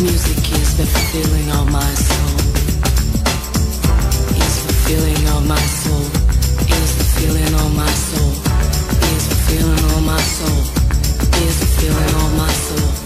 Music is fulfilling all my soul. Is fulfilling all my soul. Is my soul. Is fulfilling all my soul. Is my soul.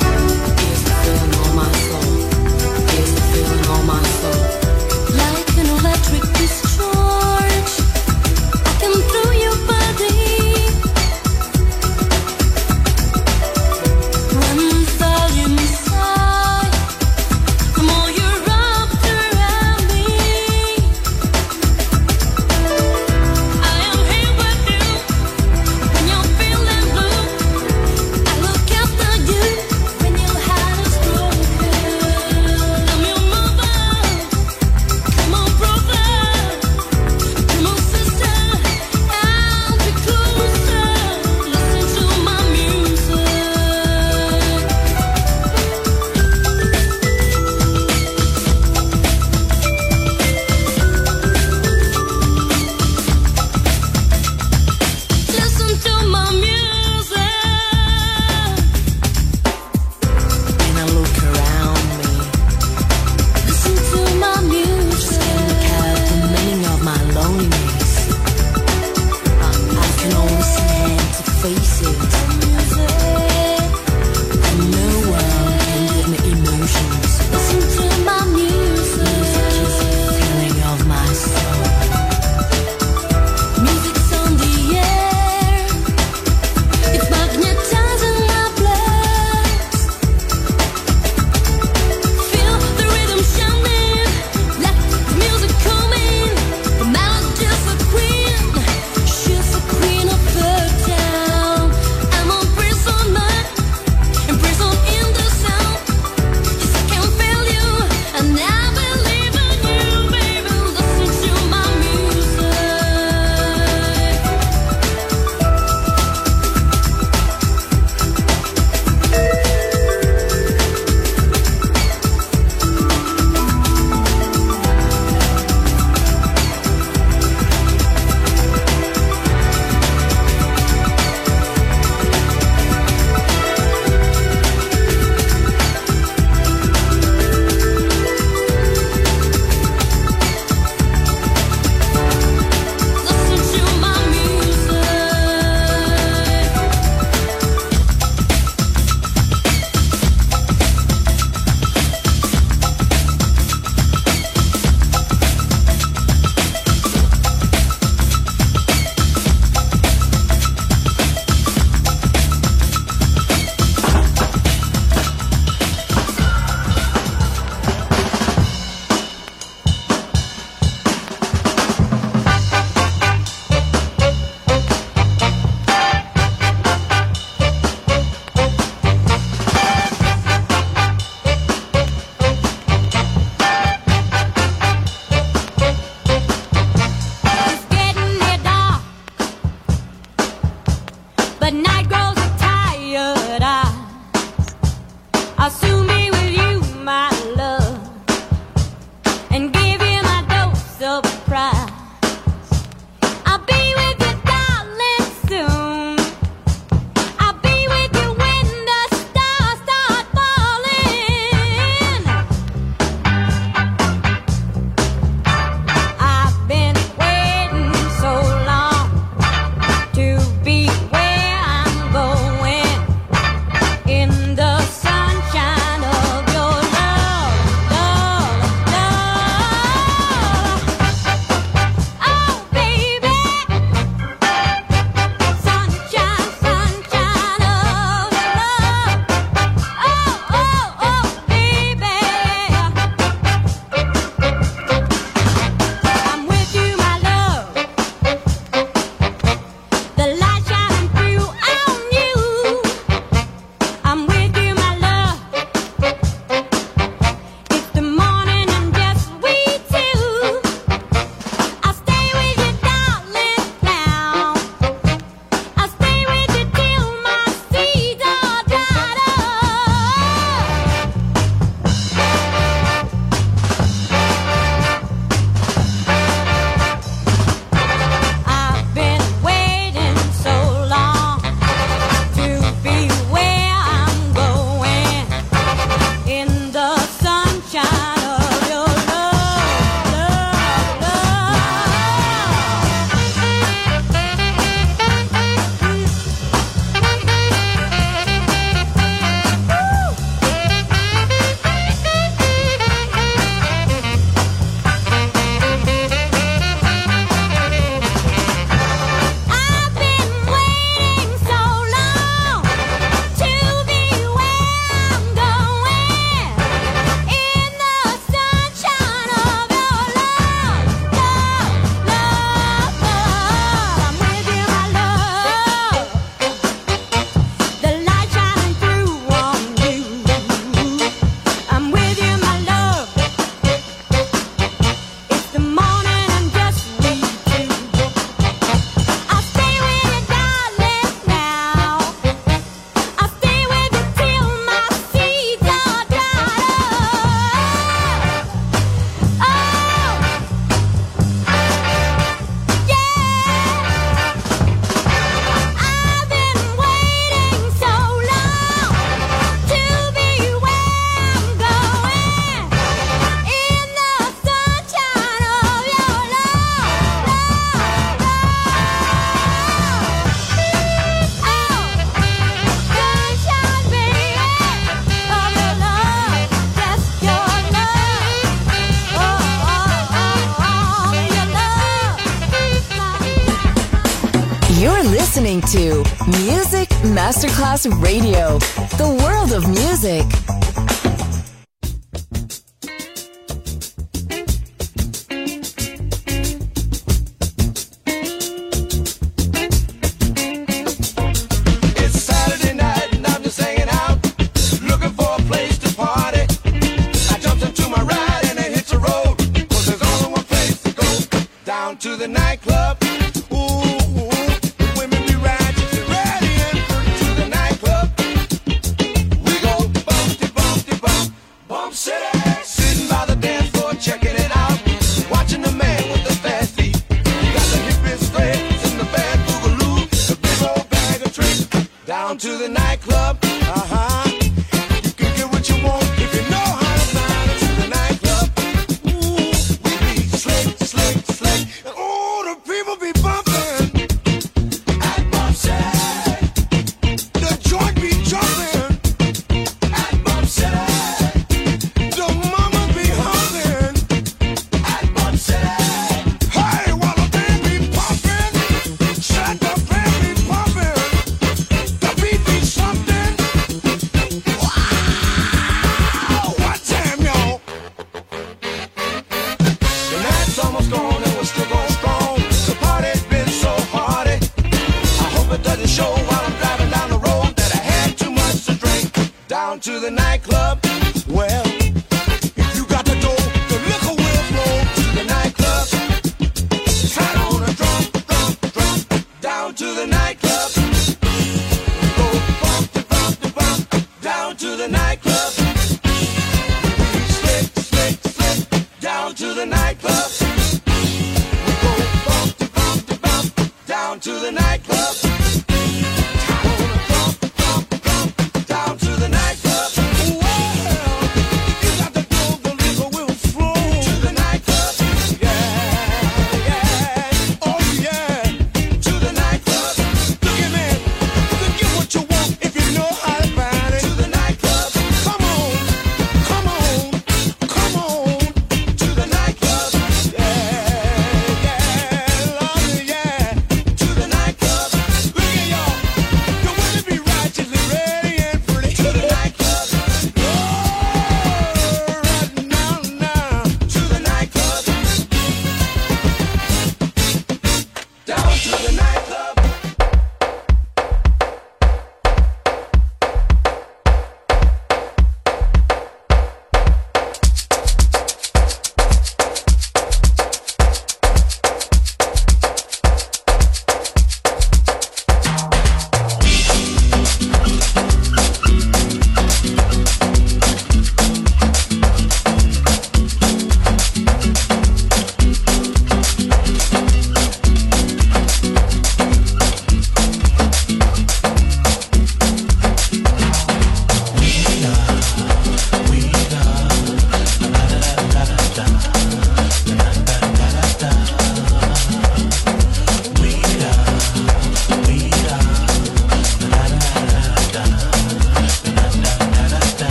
Music.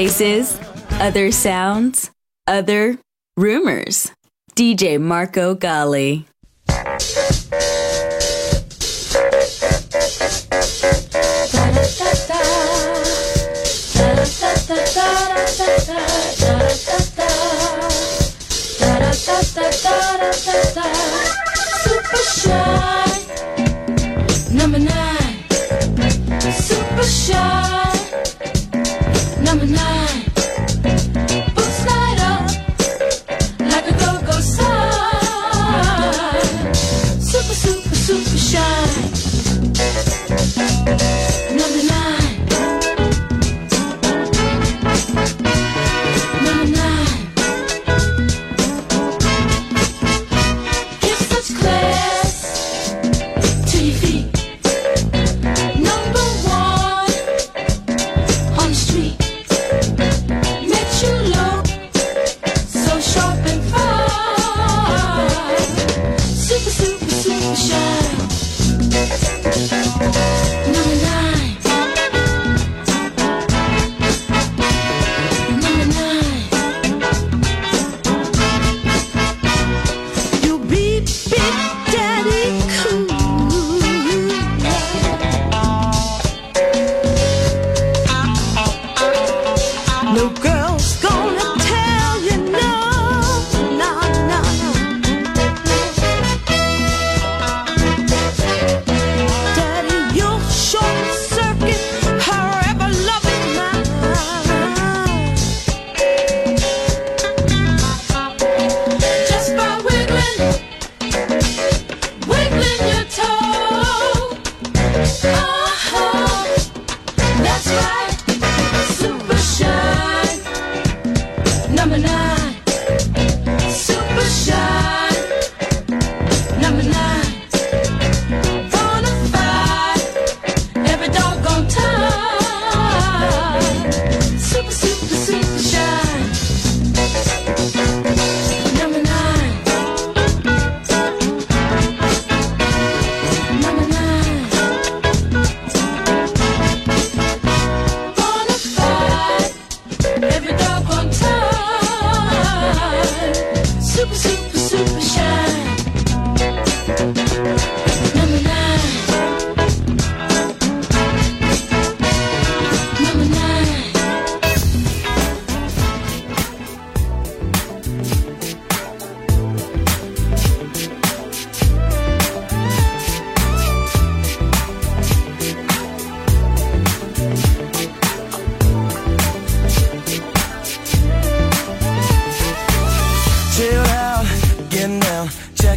Places, other sounds, other rumors. DJ Marco Gally. Super shy.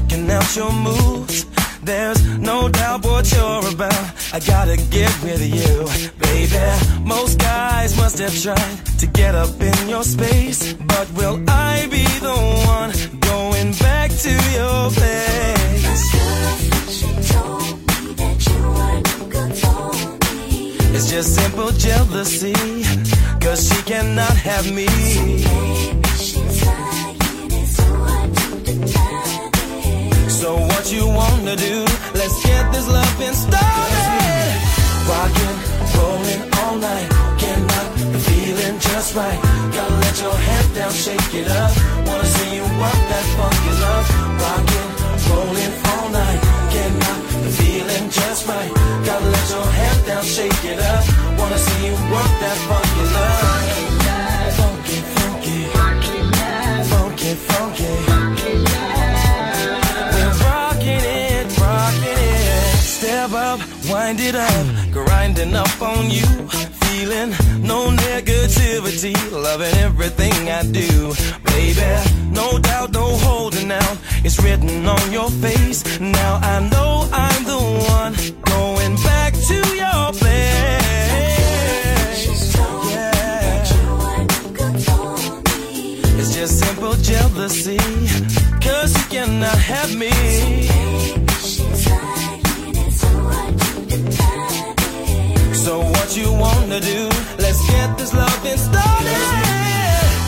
Checking out your moves. There's no doubt what you're about. I gotta get with you, baby. Most guys must have tried to get up in your space, but will I be the one going back to your place? It's just simple jealousy, cause she cannot have me. Wanna do? Let's get this loving started. Rockin', rollin' all night. Cannot be feeling just right. Gotta let your head down, shake it up. Wanna see you work that funky love. Rockin', rollin' all night. Cannot be feeling just right. Gotta let your head down, shake it up. Wanna see you work that funky grinding up on you. Feeling no negativity, loving everything I do. Baby, no doubt, no holding out. It's written on your face. Now I know I'm the one going back to your place. Yeah. It's just simple jealousy. Cause you cannot have me. What you wanna do? Let's get this loving started.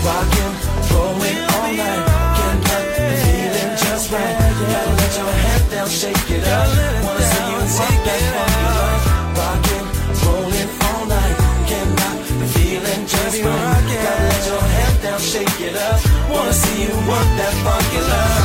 Rockin', rollin' all night. Can't let the feeling just right. Gotta let your head down, shake it up. Wanna see you rock that funky love. Rockin', rollin' all night. Can't let the feeling just right. Gotta let your head down, shake it up. Wanna see you work that funky love.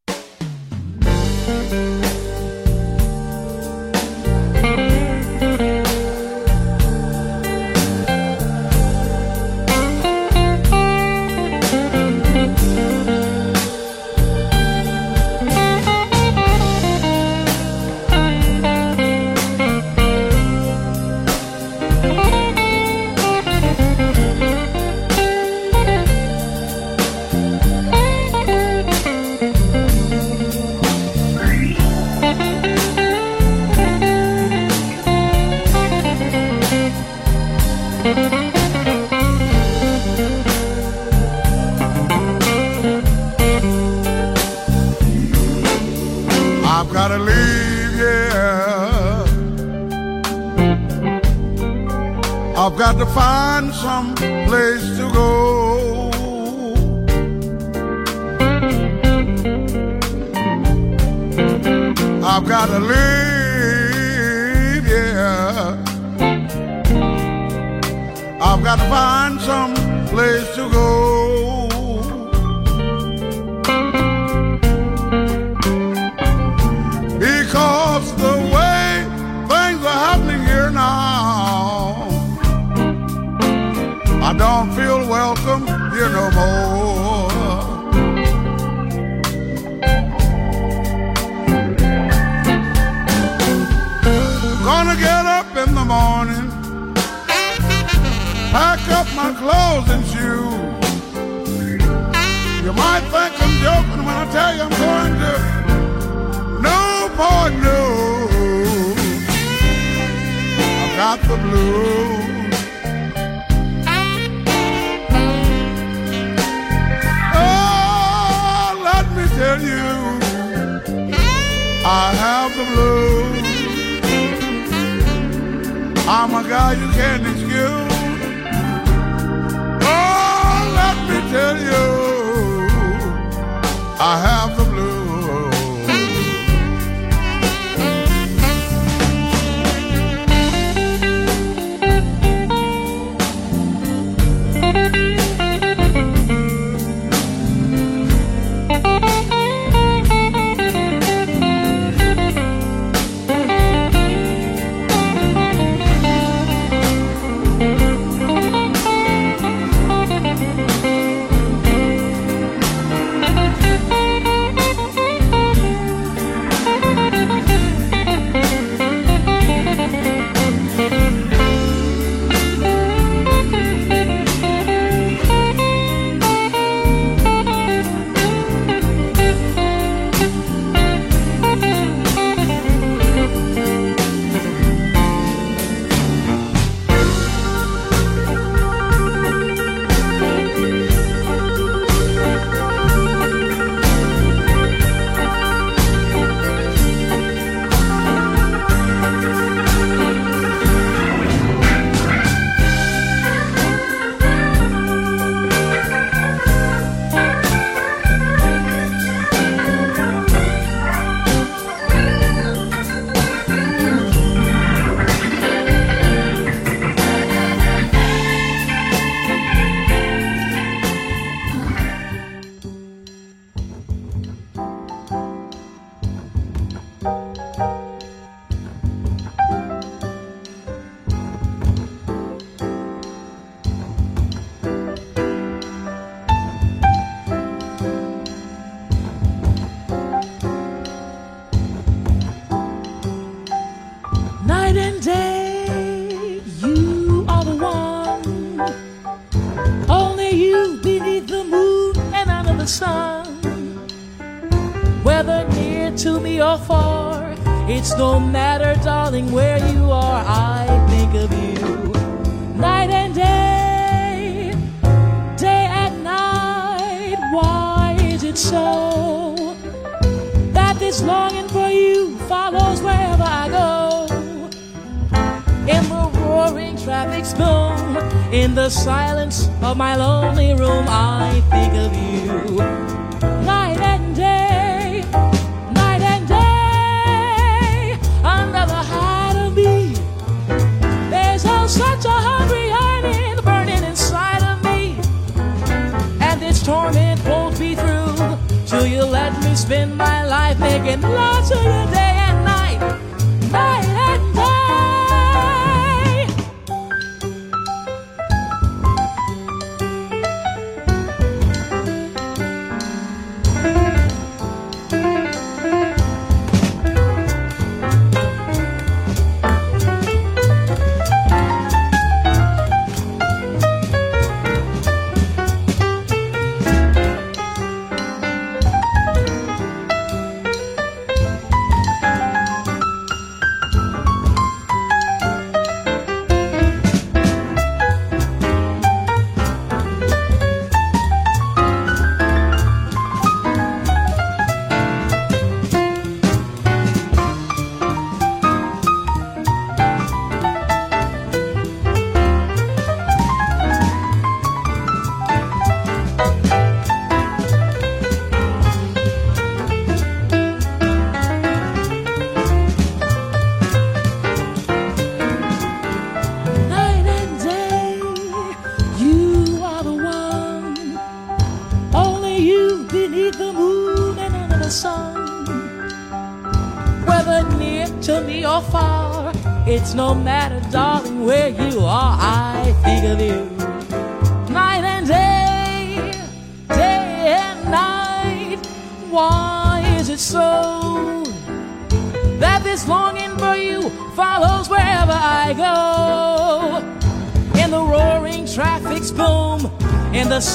I have Night and day, you are the one. Only you beneath the moon and under the sun. Whether near to me or far, it's no matter, darling, where you are. I think of you. Night and day, day and night. Why is it so that this longing for you follows wherever I go? in the roaring traffic's boom. In the silence of my lonely room, I think of you. Night and day, night and day, under the hide of me. There's oh, such a hungry yearning burning inside of me. And this torment won't be through till you let me spend my life making lots of your day.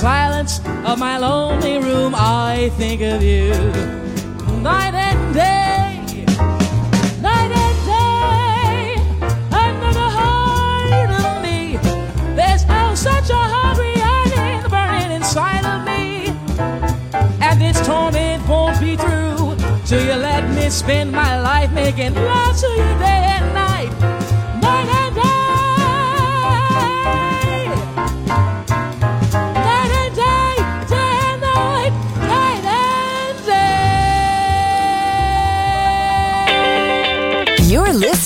Silence of my lonely room, I think of you. Night and day, night and day, under the heart of me, there's oh such a hungry yearning burning inside of me. And this torment won't be through till you let me spend my life making love to you day and night, night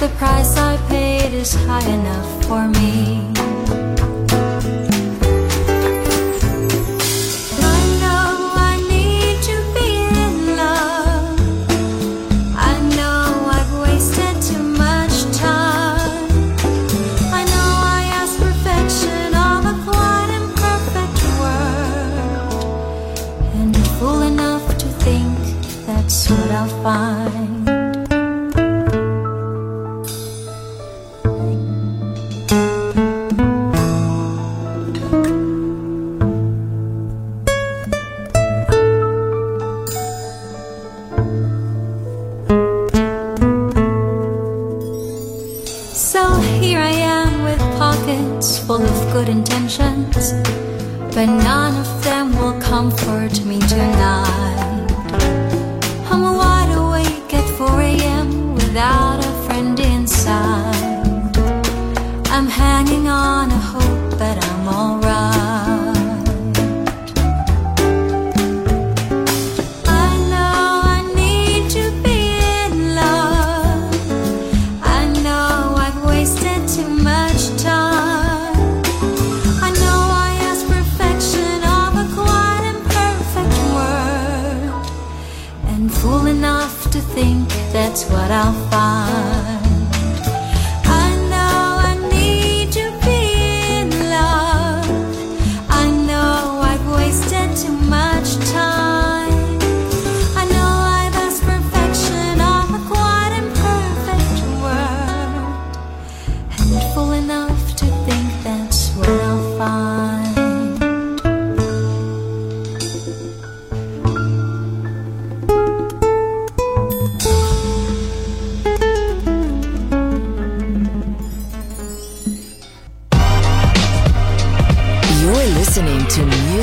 the price I paid is high enough for me.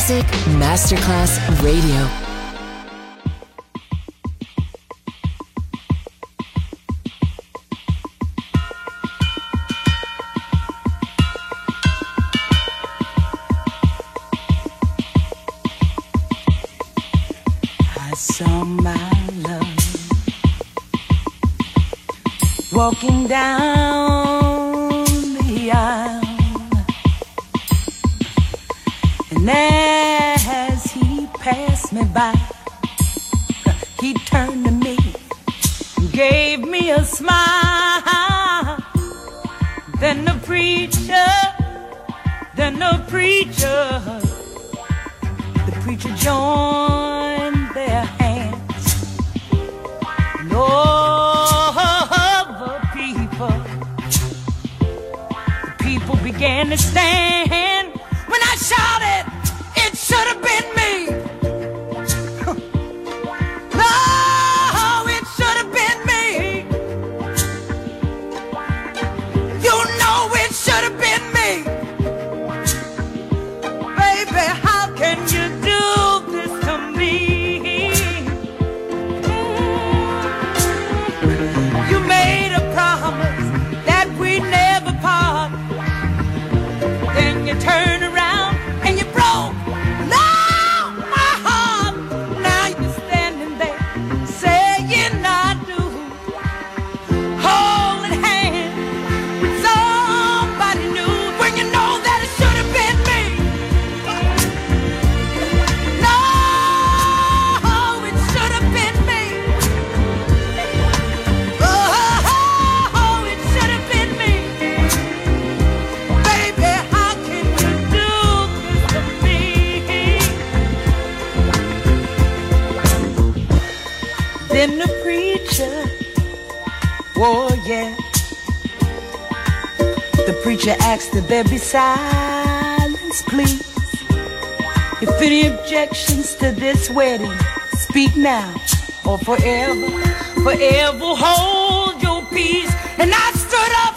Music Masterclass Radio. I saw my love walking down no preacher. The preacher joined their hands. No other people. The people began to stand. you ask the baby silence, please? If any objections to this wedding, speak now or forever, forever hold your peace. And I stood up.